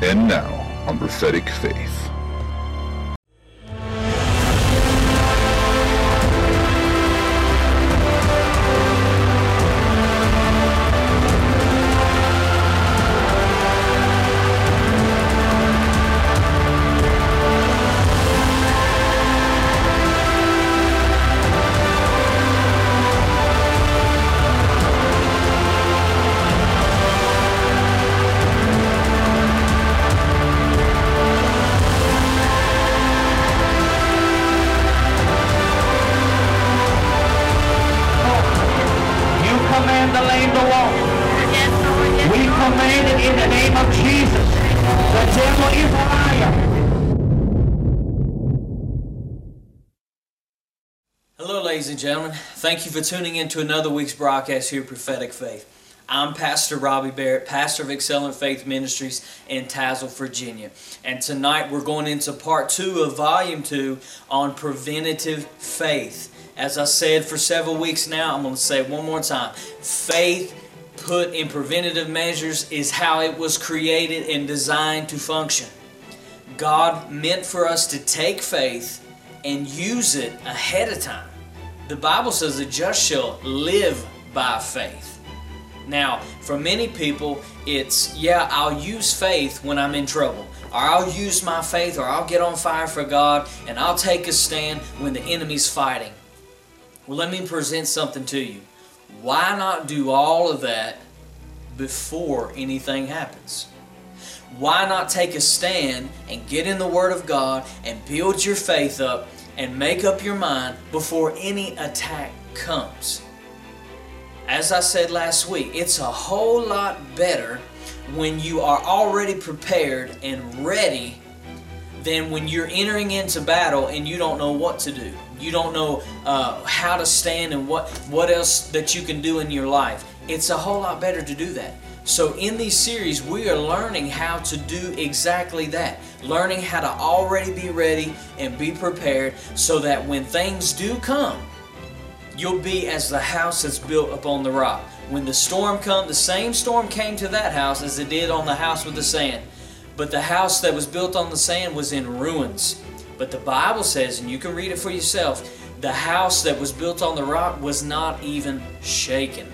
And now on Prophetic Faith. Thank you for tuning in to another week's broadcast here Prophetic Faith. I'm Pastor Robbie Barrett, pastor of Accelerate Faith Ministries in Tazewell, Virginia. And tonight we're going into part two of volume two on preventative faith. As I said for several weeks now, I'm going to say it one more time. Faith put in preventative measures is how it was created and designed to function. God meant for us to take faith and use it ahead of time the Bible says the just shall live by faith. Now, for many people, it's, yeah, I'll use faith when I'm in trouble. Or I'll use my faith, or I'll get on fire for God, and I'll take a stand when the enemy's fighting. Well, let me present something to you. Why not do all of that before anything happens? Why not take a stand and get in the Word of God and build your faith up and make up your mind before any attack comes. As I said last week, it's a whole lot better when you are already prepared and ready than when you're entering into battle and you don't know what to do. You don't know uh, how to stand and what, what else that you can do in your life. It's a whole lot better to do that. So, in these series, we are learning how to do exactly that. Learning how to already be ready and be prepared so that when things do come, you'll be as the house that's built upon the rock. When the storm comes, the same storm came to that house as it did on the house with the sand. But the house that was built on the sand was in ruins. But the Bible says, and you can read it for yourself, the house that was built on the rock was not even shaken.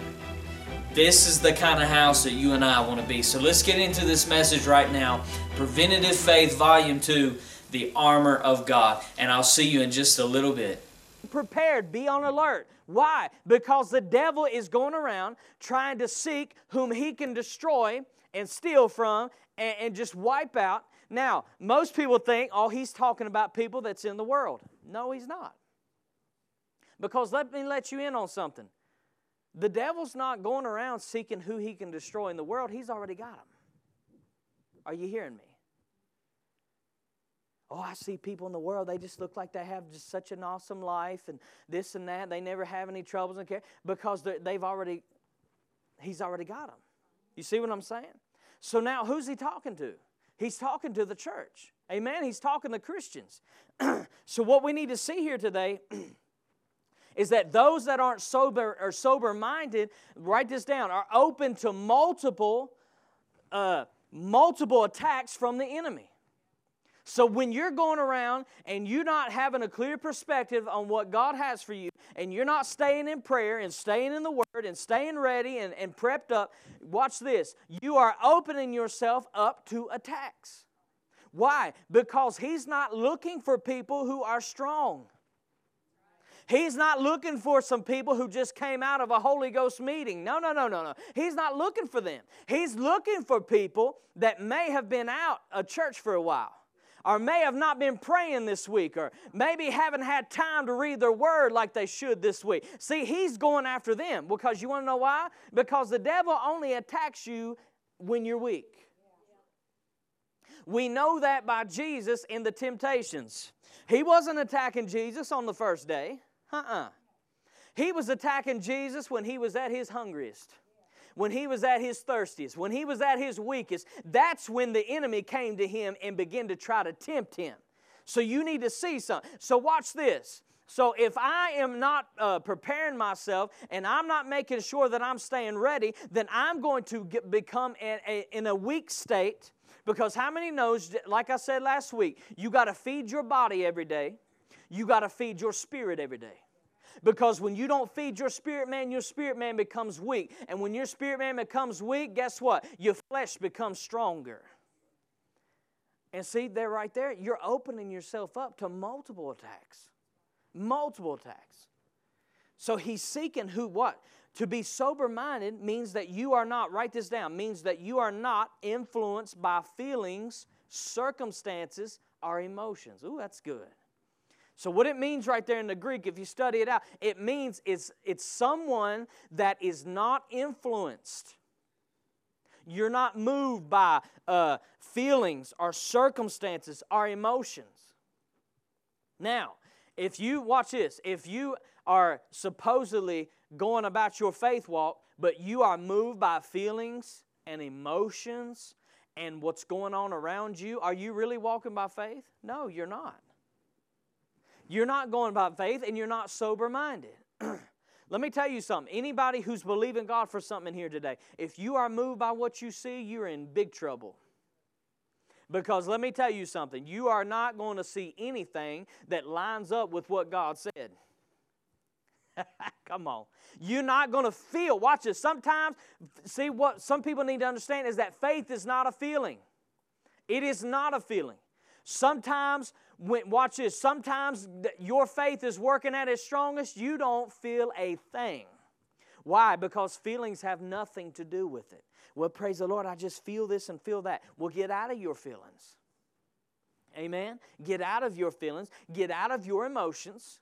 This is the kind of house that you and I want to be. So let's get into this message right now. Preventative Faith, Volume 2, The Armor of God. And I'll see you in just a little bit. Prepared, be on alert. Why? Because the devil is going around trying to seek whom he can destroy and steal from and, and just wipe out. Now, most people think, oh, he's talking about people that's in the world. No, he's not. Because let me let you in on something. The devil's not going around seeking who he can destroy in the world, he's already got them. Are you hearing me? Oh, I see people in the world, they just look like they have just such an awesome life and this and that. They never have any troubles and care because they've already, he's already got them. You see what I'm saying? So now who's he talking to? He's talking to the church. Amen. He's talking to Christians. so what we need to see here today is that those that aren't sober or sober minded, write this down, are open to multiple, uh, multiple attacks from the enemy. So when you're going around and you're not having a clear perspective on what God has for you, and you're not staying in prayer and staying in the Word and staying ready and, and prepped up, watch this. You are opening yourself up to attacks. Why? Because He's not looking for people who are strong. He's not looking for some people who just came out of a Holy Ghost meeting. No, no, no, no, no. He's not looking for them. He's looking for people that may have been out of church for a while or may have not been praying this week, or maybe haven't had time to read their word like they should this week. See, he's going after them because you want to know why? Because the devil only attacks you when you're weak. We know that by Jesus in the temptations. He wasn't attacking Jesus on the first day. Uh-uh. He was attacking Jesus when he was at his hungriest, when he was at his thirstiest, when he was at his weakest. That's when the enemy came to him and began to try to tempt him. So you need to see something. So watch this. So if I am not uh, preparing myself and I'm not making sure that I'm staying ready, then I'm going to get, become in a, in a weak state Because how many knows, like I said last week, you got to feed your body every day, you got to feed your spirit every day. Because when you don't feed your spirit man, your spirit man becomes weak. And when your spirit man becomes weak, guess what? Your flesh becomes stronger. And see, there right there, you're opening yourself up to multiple attacks. Multiple attacks. So he's seeking who what? To be sober minded means that you are not, write this down, means that you are not influenced by feelings, circumstances, or emotions. Ooh, that's good. So, what it means right there in the Greek, if you study it out, it means it's, it's someone that is not influenced. You're not moved by uh, feelings or circumstances or emotions. Now, if you, watch this, if you are supposedly going about your faith walk, but you are moved by feelings and emotions and what's going on around you, are you really walking by faith? No, you're not. You're not going by faith and you're not sober minded. Let me tell you something. Anybody who's believing God for something here today, if you are moved by what you see, you're in big trouble. Because let me tell you something, you are not going to see anything that lines up with what God said. Come on. You're not going to feel. Watch this. Sometimes, see what some people need to understand is that faith is not a feeling. It is not a feeling. Sometimes, when, watch this, sometimes your faith is working at its strongest, you don't feel a thing. Why? Because feelings have nothing to do with it. Well, praise the Lord, I just feel this and feel that. Well, get out of your feelings. Amen? Get out of your feelings, get out of your emotions,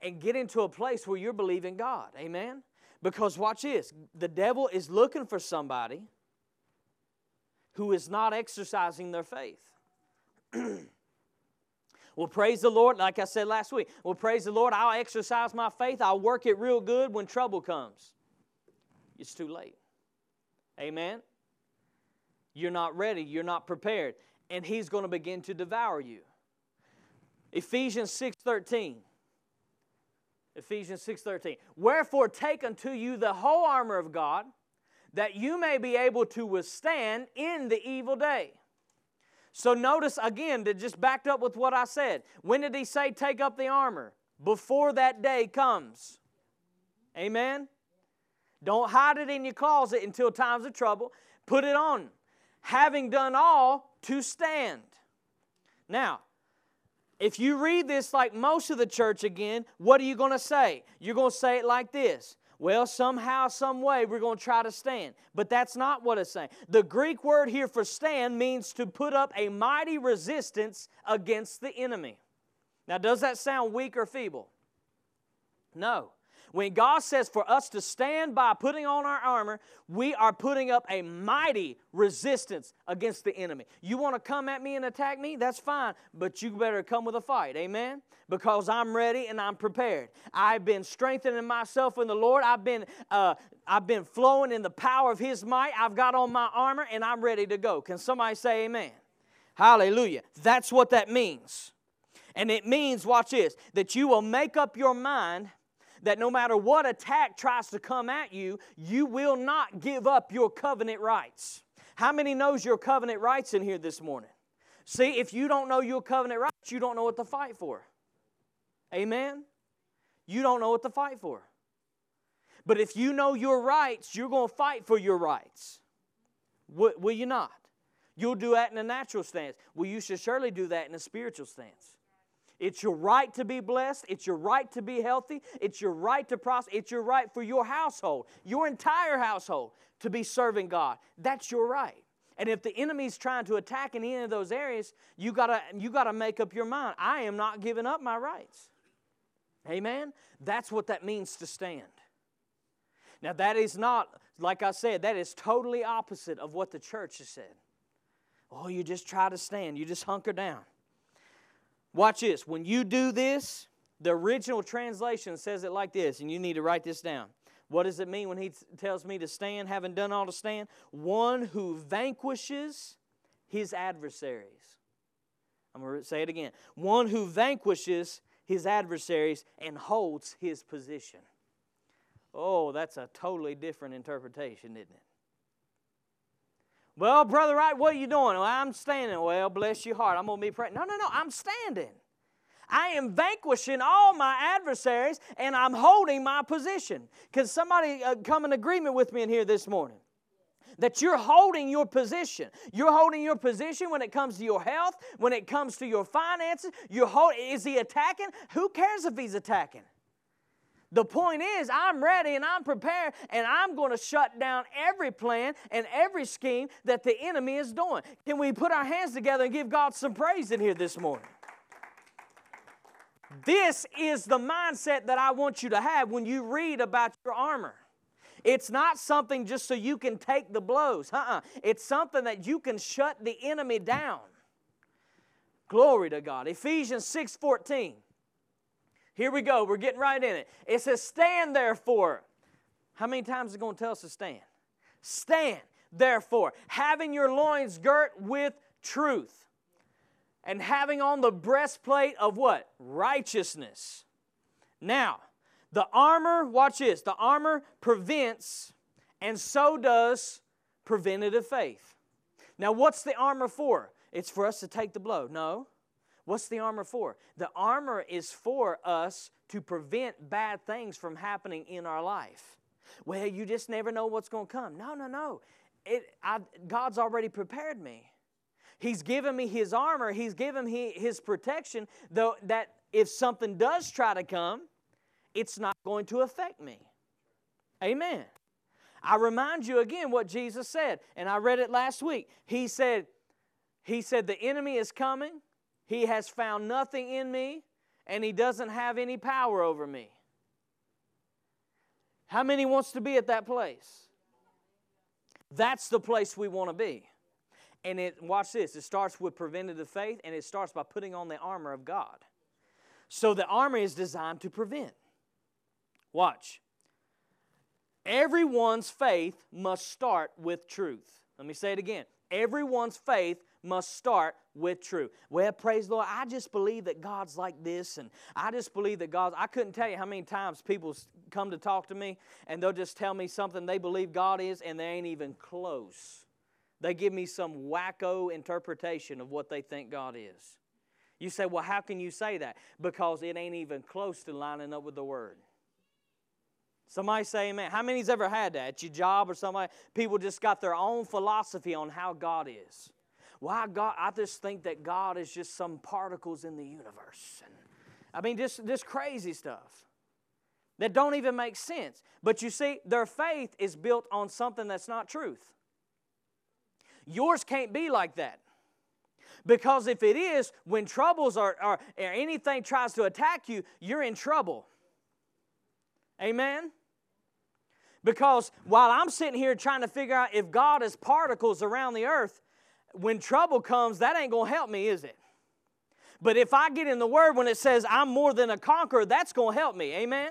and get into a place where you're believing God. Amen? Because watch this the devil is looking for somebody who is not exercising their faith. well, praise the Lord. Like I said last week, well, praise the Lord. I'll exercise my faith. I'll work it real good when trouble comes. It's too late. Amen. You're not ready. You're not prepared. And he's going to begin to devour you. Ephesians 6:13. Ephesians 6:13. Wherefore take unto you the whole armor of God, that you may be able to withstand in the evil day. So notice again, that just backed up with what I said. When did he say take up the armor? Before that day comes. Amen? Don't hide it in your closet until times of trouble. Put it on. Having done all to stand. Now, if you read this like most of the church again, what are you going to say? You're going to say it like this well, somehow, some way, we're going to try to stand. But that's not what it's saying. The Greek word here for stand means to put up a mighty resistance against the enemy. Now, does that sound weak or feeble? No. When God says for us to stand by putting on our armor, we are putting up a mighty resistance against the enemy. You want to come at me and attack me? That's fine, but you better come with a fight. Amen? Because I'm ready and I'm prepared. I've been strengthening myself in the Lord. I've been uh, I've been flowing in the power of His might. I've got on my armor and I'm ready to go. Can somebody say amen? Hallelujah. That's what that means. And it means, watch this, that you will make up your mind that no matter what attack tries to come at you, you will not give up your covenant rights. How many knows your covenant rights in here this morning? See, if you don't know your covenant rights, you don't know what to fight for. Amen? You don't know what to fight for. But if you know your rights, you're going to fight for your rights. Will, you not? You'll do that in a natural stance. Well, you should surely do that in a spiritual stance. It's your right to be blessed. It's your right to be healthy. It's your right to prosper. It's your right for your household, your entire household, to be serving God. That's your right. And if the enemy's trying to attack in any of those areas, you gotta you gotta make up your mind. I am not giving up my rights. Amen. That's what that means to stand. Now that is not, like I said, that is totally opposite of what the church has said. Oh, you just try to stand. You just hunker down. Watch this. When you do this, the original translation says it like this, and you need to write this down. What does it mean when he tells me to stand, having done all to stand? One who vanquishes his adversaries. I'm going to say it again. One who vanquishes his adversaries and holds his position. Oh, that's a totally different interpretation, isn't it? Well, Brother Wright, what are you doing? Well, I'm standing. Well, bless your heart. I'm going to be praying. No, no, no. I'm standing. I am vanquishing all my adversaries and I'm holding my position. Can somebody uh, come in agreement with me in here this morning? That you're holding your position. You're holding your position when it comes to your health, when it comes to your finances. You're hold, is he attacking? Who cares if he's attacking? The point is, I'm ready and I'm prepared, and I'm going to shut down every plan and every scheme that the enemy is doing. Can we put our hands together and give God some praise in here this morning? This is the mindset that I want you to have when you read about your armor. It's not something just so you can take the blows. Uh-uh. It's something that you can shut the enemy down. Glory to God. Ephesians 6:14. Here we go. We're getting right in it. It says, Stand therefore. How many times is it going to tell us to stand? Stand therefore, having your loins girt with truth and having on the breastplate of what? Righteousness. Now, the armor, watch this, the armor prevents, and so does preventative faith. Now, what's the armor for? It's for us to take the blow. No. What's the armor for? The armor is for us to prevent bad things from happening in our life. Well, you just never know what's going to come. No, no, no. It, I, God's already prepared me. He's given me His armor. He's given me His protection, though that if something does try to come, it's not going to affect me. Amen. I remind you again what Jesus said, and I read it last week. He said, He said, the enemy is coming. He has found nothing in me, and he doesn't have any power over me. How many wants to be at that place? That's the place we want to be. And it watch this, it starts with preventative faith and it starts by putting on the armor of God. So the armor is designed to prevent. Watch. Everyone's faith must start with truth. Let me say it again. Everyone's faith must start with truth. Well, praise the Lord. I just believe that God's like this, and I just believe that God's. I couldn't tell you how many times people come to talk to me, and they'll just tell me something they believe God is, and they ain't even close. They give me some wacko interpretation of what they think God is. You say, well, how can you say that? Because it ain't even close to lining up with the Word. Somebody say amen. How many's ever had that at your job or somebody? People just got their own philosophy on how God is. Why God? I just think that God is just some particles in the universe. And, I mean, just this crazy stuff that don't even make sense. But you see, their faith is built on something that's not truth. Yours can't be like that. Because if it is, when troubles are, are or anything tries to attack you, you're in trouble. Amen? Because while I'm sitting here trying to figure out if God is particles around the earth, when trouble comes, that ain't going to help me, is it? But if I get in the Word when it says I'm more than a conqueror, that's going to help me. Amen?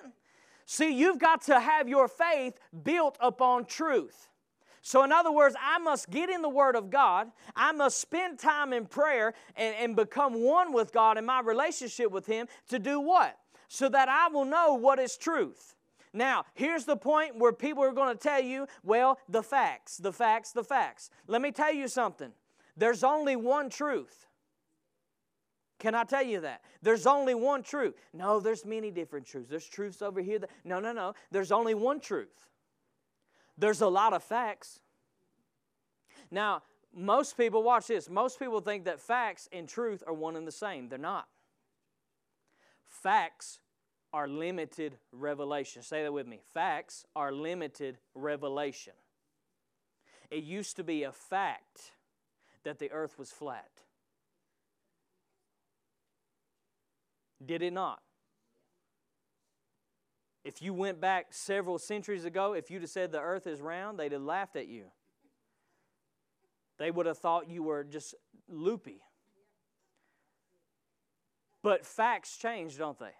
See, you've got to have your faith built upon truth. So, in other words, I must get in the Word of God. I must spend time in prayer and, and become one with God in my relationship with Him to do what? So that I will know what is truth. Now, here's the point where people are going to tell you, well, the facts, the facts, the facts. Let me tell you something. There's only one truth. Can I tell you that? There's only one truth. No, there's many different truths. There's truths over here. That, no, no, no. There's only one truth. There's a lot of facts. Now, most people, watch this, most people think that facts and truth are one and the same. They're not. Facts are limited revelation. Say that with me. Facts are limited revelation. It used to be a fact that the earth was flat. Did it not? If you went back several centuries ago, if you'd have said the earth is round, they'd have laughed at you. They would have thought you were just loopy. But facts change, don't they?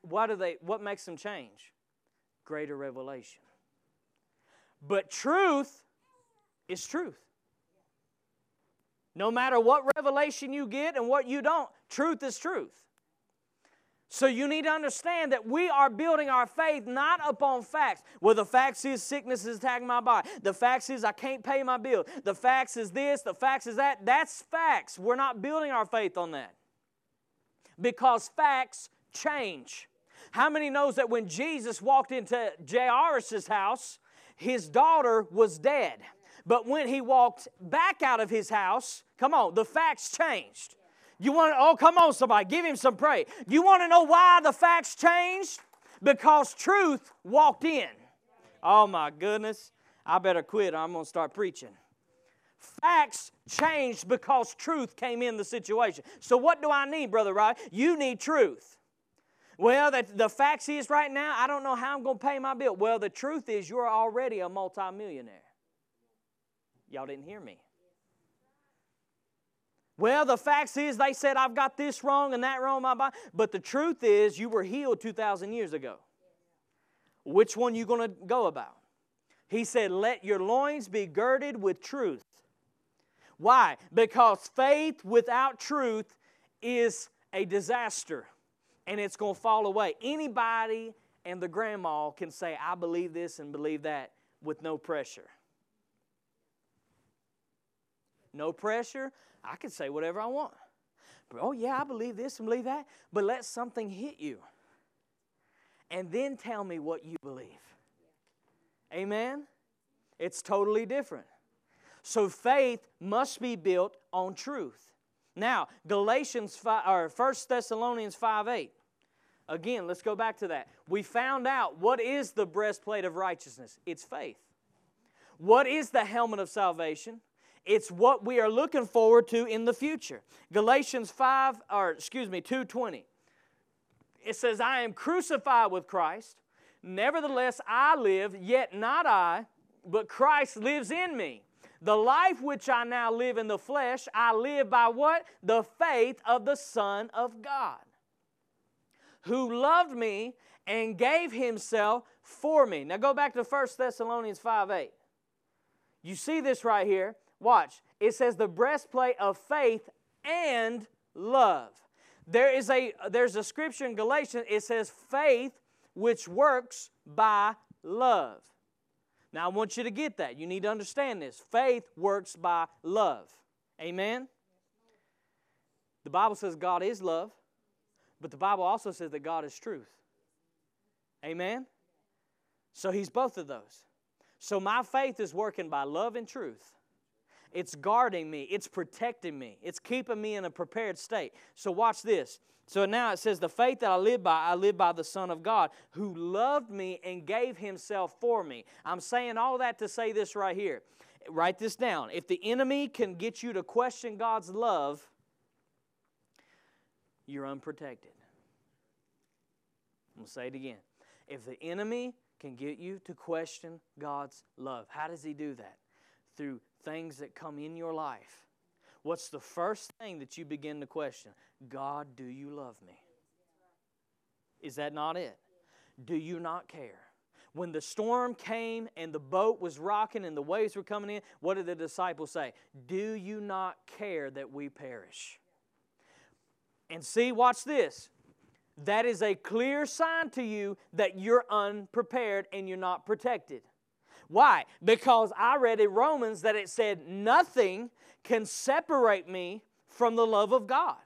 Why do they what makes them change? Greater revelation. But truth is truth. No matter what revelation you get and what you don't, truth is truth. So you need to understand that we are building our faith not upon facts. Well, the facts is sickness is attacking my body. The facts is I can't pay my bill. The facts is this. The facts is that. That's facts. We're not building our faith on that. Because facts change. How many knows that when Jesus walked into Jairus' house, his daughter was dead. But when he walked back out of his house, come on, the facts changed. You want to, oh, come on, somebody, give him some praise. You want to know why the facts changed? Because truth walked in. Oh, my goodness. I better quit. I'm going to start preaching. Facts changed because truth came in the situation. So, what do I need, Brother Rod? You need truth. Well, the, the facts is right now, I don't know how I'm going to pay my bill. Well, the truth is, you're already a multimillionaire. Y'all didn't hear me. Well, the facts is they said I've got this wrong and that wrong my body. But the truth is you were healed 2,000 years ago. Which one you going to go about? He said, Let your loins be girded with truth. Why? Because faith without truth is a disaster and it's going to fall away. Anybody and the grandma can say, I believe this and believe that with no pressure. No pressure. I can say whatever I want. But, oh, yeah, I believe this and believe that. But let something hit you. And then tell me what you believe. Amen? It's totally different. So faith must be built on truth. Now, Galatians 5 or 1 Thessalonians 5 8. Again, let's go back to that. We found out what is the breastplate of righteousness? It's faith. What is the helmet of salvation? It's what we are looking forward to in the future. Galatians 5 or excuse me, 2:20. It says, "I am crucified with Christ, nevertheless I live, yet not I, but Christ lives in me." The life which I now live in the flesh, I live by what? The faith of the Son of God, who loved me and gave himself for me. Now go back to 1 Thessalonians 5 8. You see this right here. Watch. It says the breastplate of faith and love. There is a there's a scripture in Galatians, it says faith which works by love. Now I want you to get that. You need to understand this. Faith works by love. Amen. The Bible says God is love, but the Bible also says that God is truth. Amen. So he's both of those. So my faith is working by love and truth. It's guarding me, it's protecting me, it's keeping me in a prepared state. So, watch this. So now it says, The faith that I live by, I live by the Son of God, who loved me and gave himself for me. I'm saying all that to say this right here. Write this down. If the enemy can get you to question God's love, you're unprotected. I'm going to say it again. If the enemy can get you to question God's love, how does he do that? Through things that come in your life, what's the first thing that you begin to question? God, do you love me? Is that not it? Do you not care? When the storm came and the boat was rocking and the waves were coming in, what did the disciples say? Do you not care that we perish? And see, watch this. That is a clear sign to you that you're unprepared and you're not protected. Why? Because I read in Romans that it said, Nothing can separate me from the love of God.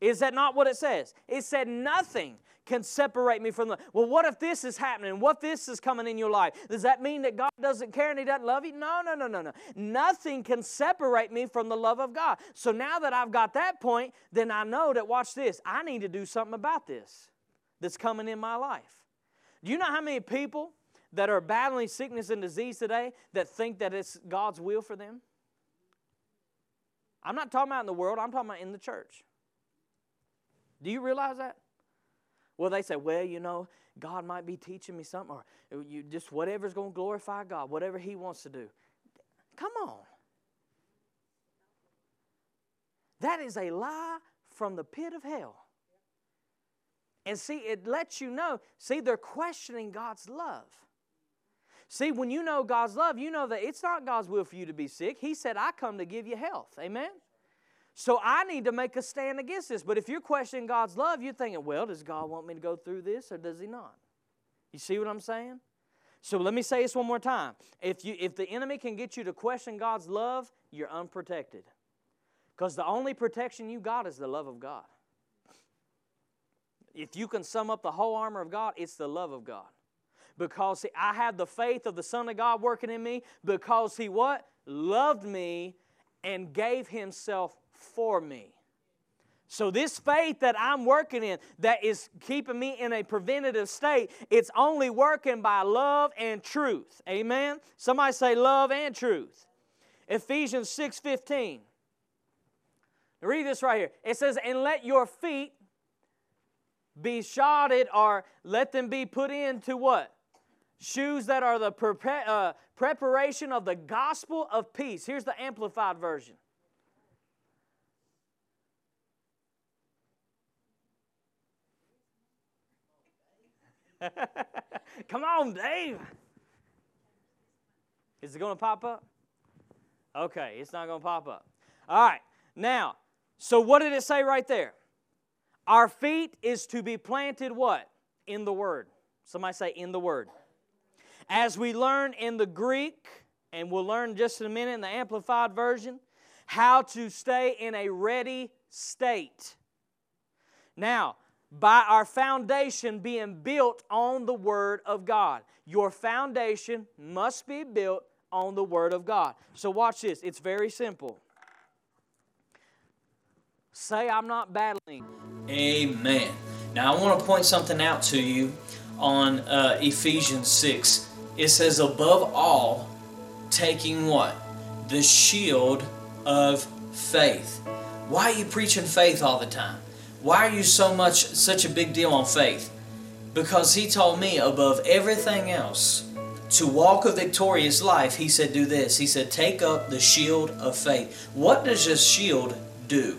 Is that not what it says? It said, Nothing can separate me from the. Well, what if this is happening? What if this is coming in your life? Does that mean that God doesn't care and He doesn't love you? No, no, no, no, no. Nothing can separate me from the love of God. So now that I've got that point, then I know that, watch this, I need to do something about this that's coming in my life. Do you know how many people that are battling sickness and disease today that think that it's God's will for them? I'm not talking about in the world, I'm talking about in the church. Do you realize that? Well, they say, well, you know, God might be teaching me something, or you just whatever's going to glorify God, whatever He wants to do. Come on. That is a lie from the pit of hell. And see, it lets you know, see, they're questioning God's love. See, when you know God's love, you know that it's not God's will for you to be sick. He said, I come to give you health. Amen? So I need to make a stand against this. But if you're questioning God's love, you're thinking, well, does God want me to go through this or does He not? You see what I'm saying? So let me say this one more time. If, you, if the enemy can get you to question God's love, you're unprotected. Because the only protection you got is the love of God. If you can sum up the whole armor of God, it's the love of God. Because I have the faith of the Son of God working in me because He what? Loved me and gave Himself for me. So, this faith that I'm working in, that is keeping me in a preventative state, it's only working by love and truth. Amen? Somebody say love and truth. Ephesians 6 15. Read this right here. It says, And let your feet be shodded, or let them be put into what? Shoes that are the uh, preparation of the gospel of peace. Here's the amplified version. Come on, Dave. Is it going to pop up? Okay, it's not going to pop up. All right, now, so what did it say right there? Our feet is to be planted what? In the Word. Somebody say, in the Word. As we learn in the Greek, and we'll learn just in a minute in the Amplified Version, how to stay in a ready state. Now, by our foundation being built on the Word of God. Your foundation must be built on the Word of God. So, watch this, it's very simple. Say, I'm not battling. Amen. Now, I want to point something out to you on uh, Ephesians 6. It says, above all, taking what? The shield of faith. Why are you preaching faith all the time? Why are you so much such a big deal on faith? Because he told me above everything else to walk a victorious life, he said do this. He said take up the shield of faith. What does a shield do?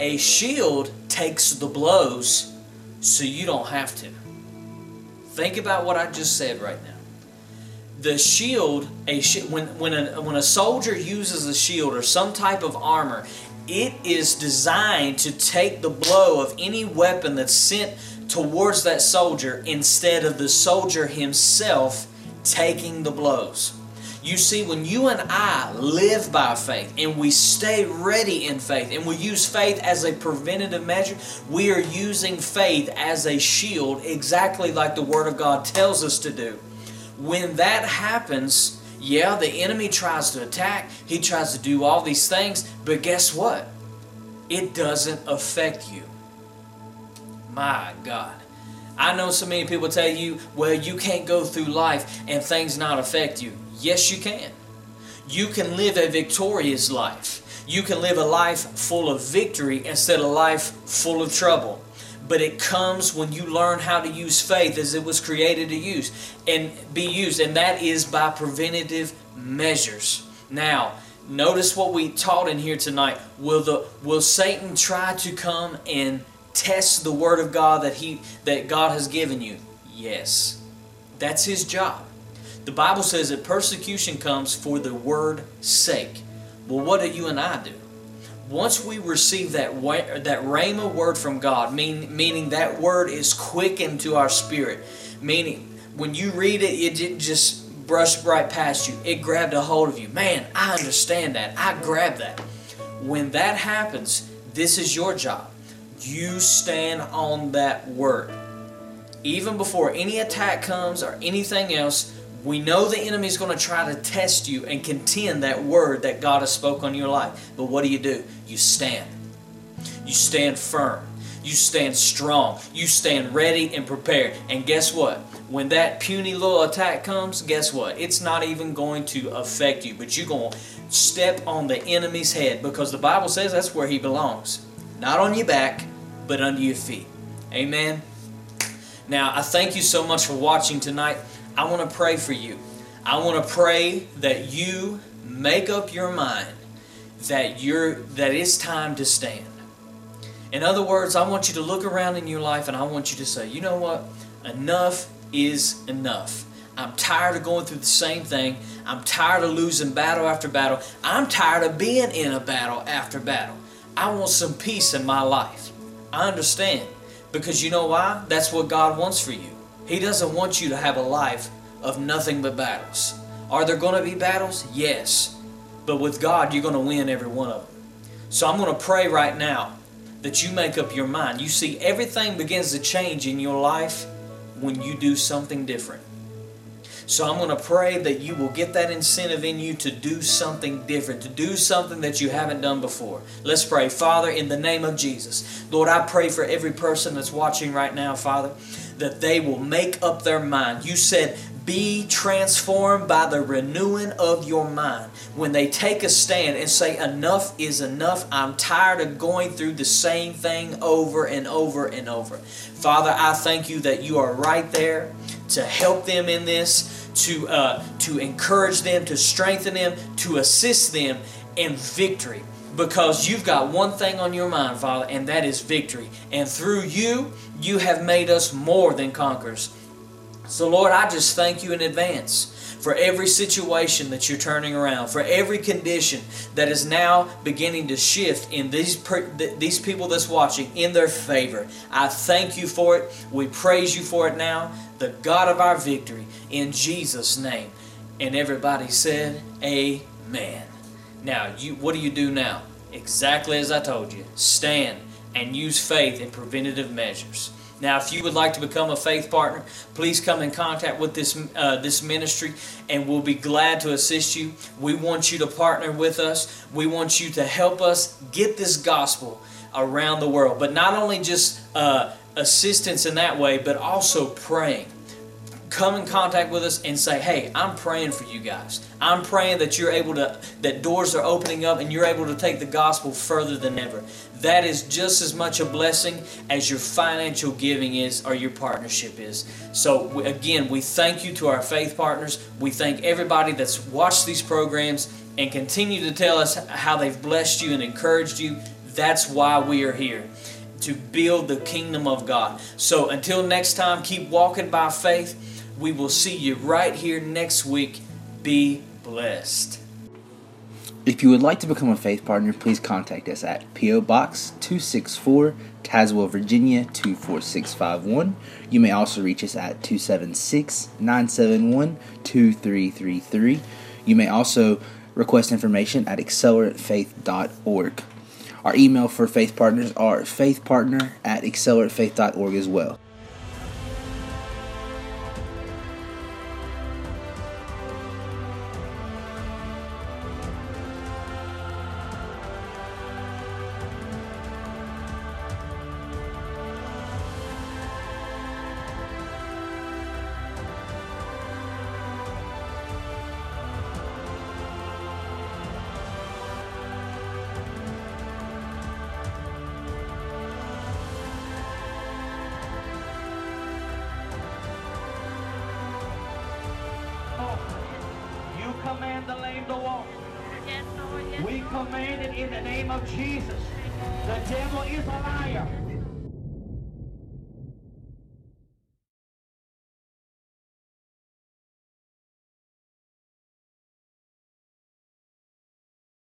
A shield takes the blows so you don't have to. Think about what I just said right now. The shield, a sh- when when a when a soldier uses a shield or some type of armor, it is designed to take the blow of any weapon that's sent towards that soldier instead of the soldier himself taking the blows. You see, when you and I live by faith and we stay ready in faith and we use faith as a preventative measure, we are using faith as a shield, exactly like the Word of God tells us to do. When that happens, yeah, the enemy tries to attack, he tries to do all these things, but guess what? It doesn't affect you. My God. I know so many people tell you, well, you can't go through life and things not affect you. Yes, you can. You can live a victorious life. You can live a life full of victory instead of a life full of trouble. But it comes when you learn how to use faith as it was created to use and be used, and that is by preventative measures. Now, notice what we taught in here tonight. Will the will Satan try to come and test the word of God that he that God has given you? Yes. That's his job. The Bible says that persecution comes for the word's sake. Well, what do you and I do? Once we receive that that rhema word from God, mean, meaning that word is quickened to our spirit, meaning when you read it, it didn't just brush right past you. It grabbed a hold of you. Man, I understand that. I grab that. When that happens, this is your job. You stand on that word. Even before any attack comes or anything else, we know the enemy is going to try to test you and contend that word that God has spoke on your life. But what do you do? You stand. You stand firm. You stand strong. You stand ready and prepared. And guess what? When that puny little attack comes, guess what? It's not even going to affect you, but you're going to step on the enemy's head because the Bible says that's where he belongs. Not on your back, but under your feet. Amen. Now, I thank you so much for watching tonight. I want to pray for you. I want to pray that you make up your mind that you're that it's time to stand. In other words, I want you to look around in your life and I want you to say, "You know what? Enough is enough. I'm tired of going through the same thing. I'm tired of losing battle after battle. I'm tired of being in a battle after battle. I want some peace in my life. I understand. Because you know why? That's what God wants for you. He doesn't want you to have a life of nothing but battles. Are there going to be battles? Yes. But with God, you're going to win every one of them. So I'm going to pray right now that you make up your mind. You see, everything begins to change in your life when you do something different. So I'm going to pray that you will get that incentive in you to do something different, to do something that you haven't done before. Let's pray. Father, in the name of Jesus, Lord, I pray for every person that's watching right now, Father, that they will make up their mind. You said, be transformed by the renewing of your mind. When they take a stand and say, Enough is enough, I'm tired of going through the same thing over and over and over. Father, I thank you that you are right there to help them in this to, uh, to encourage them, to strengthen them, to assist them in victory. Because you've got one thing on your mind, Father, and that is victory. And through you, you have made us more than conquerors. So, Lord, I just thank you in advance for every situation that you're turning around, for every condition that is now beginning to shift in these these people that's watching in their favor. I thank you for it. We praise you for it now the God of our victory, in Jesus' name. And everybody said, Amen. Now, you, what do you do now? Exactly as I told you. Stand and use faith in preventative measures. Now, if you would like to become a faith partner, please come in contact with this uh, this ministry, and we'll be glad to assist you. We want you to partner with us. We want you to help us get this gospel around the world, but not only just uh, assistance in that way, but also praying. Come in contact with us and say, "Hey, I'm praying for you guys. I'm praying that you're able to that doors are opening up and you're able to take the gospel further than ever." That is just as much a blessing as your financial giving is or your partnership is. So again, we thank you to our faith partners. We thank everybody that's watched these programs and continue to tell us how they've blessed you and encouraged you. That's why we are here to build the kingdom of God. So until next time, keep walking by faith. We will see you right here next week. Be blessed. If you would like to become a faith partner, please contact us at P.O. Box 264, Tazewell, Virginia 24651. You may also reach us at 276 971 2333. You may also request information at acceleratefaith.org. Our email for faith partners are faithpartner at acceleratefaith.org as well.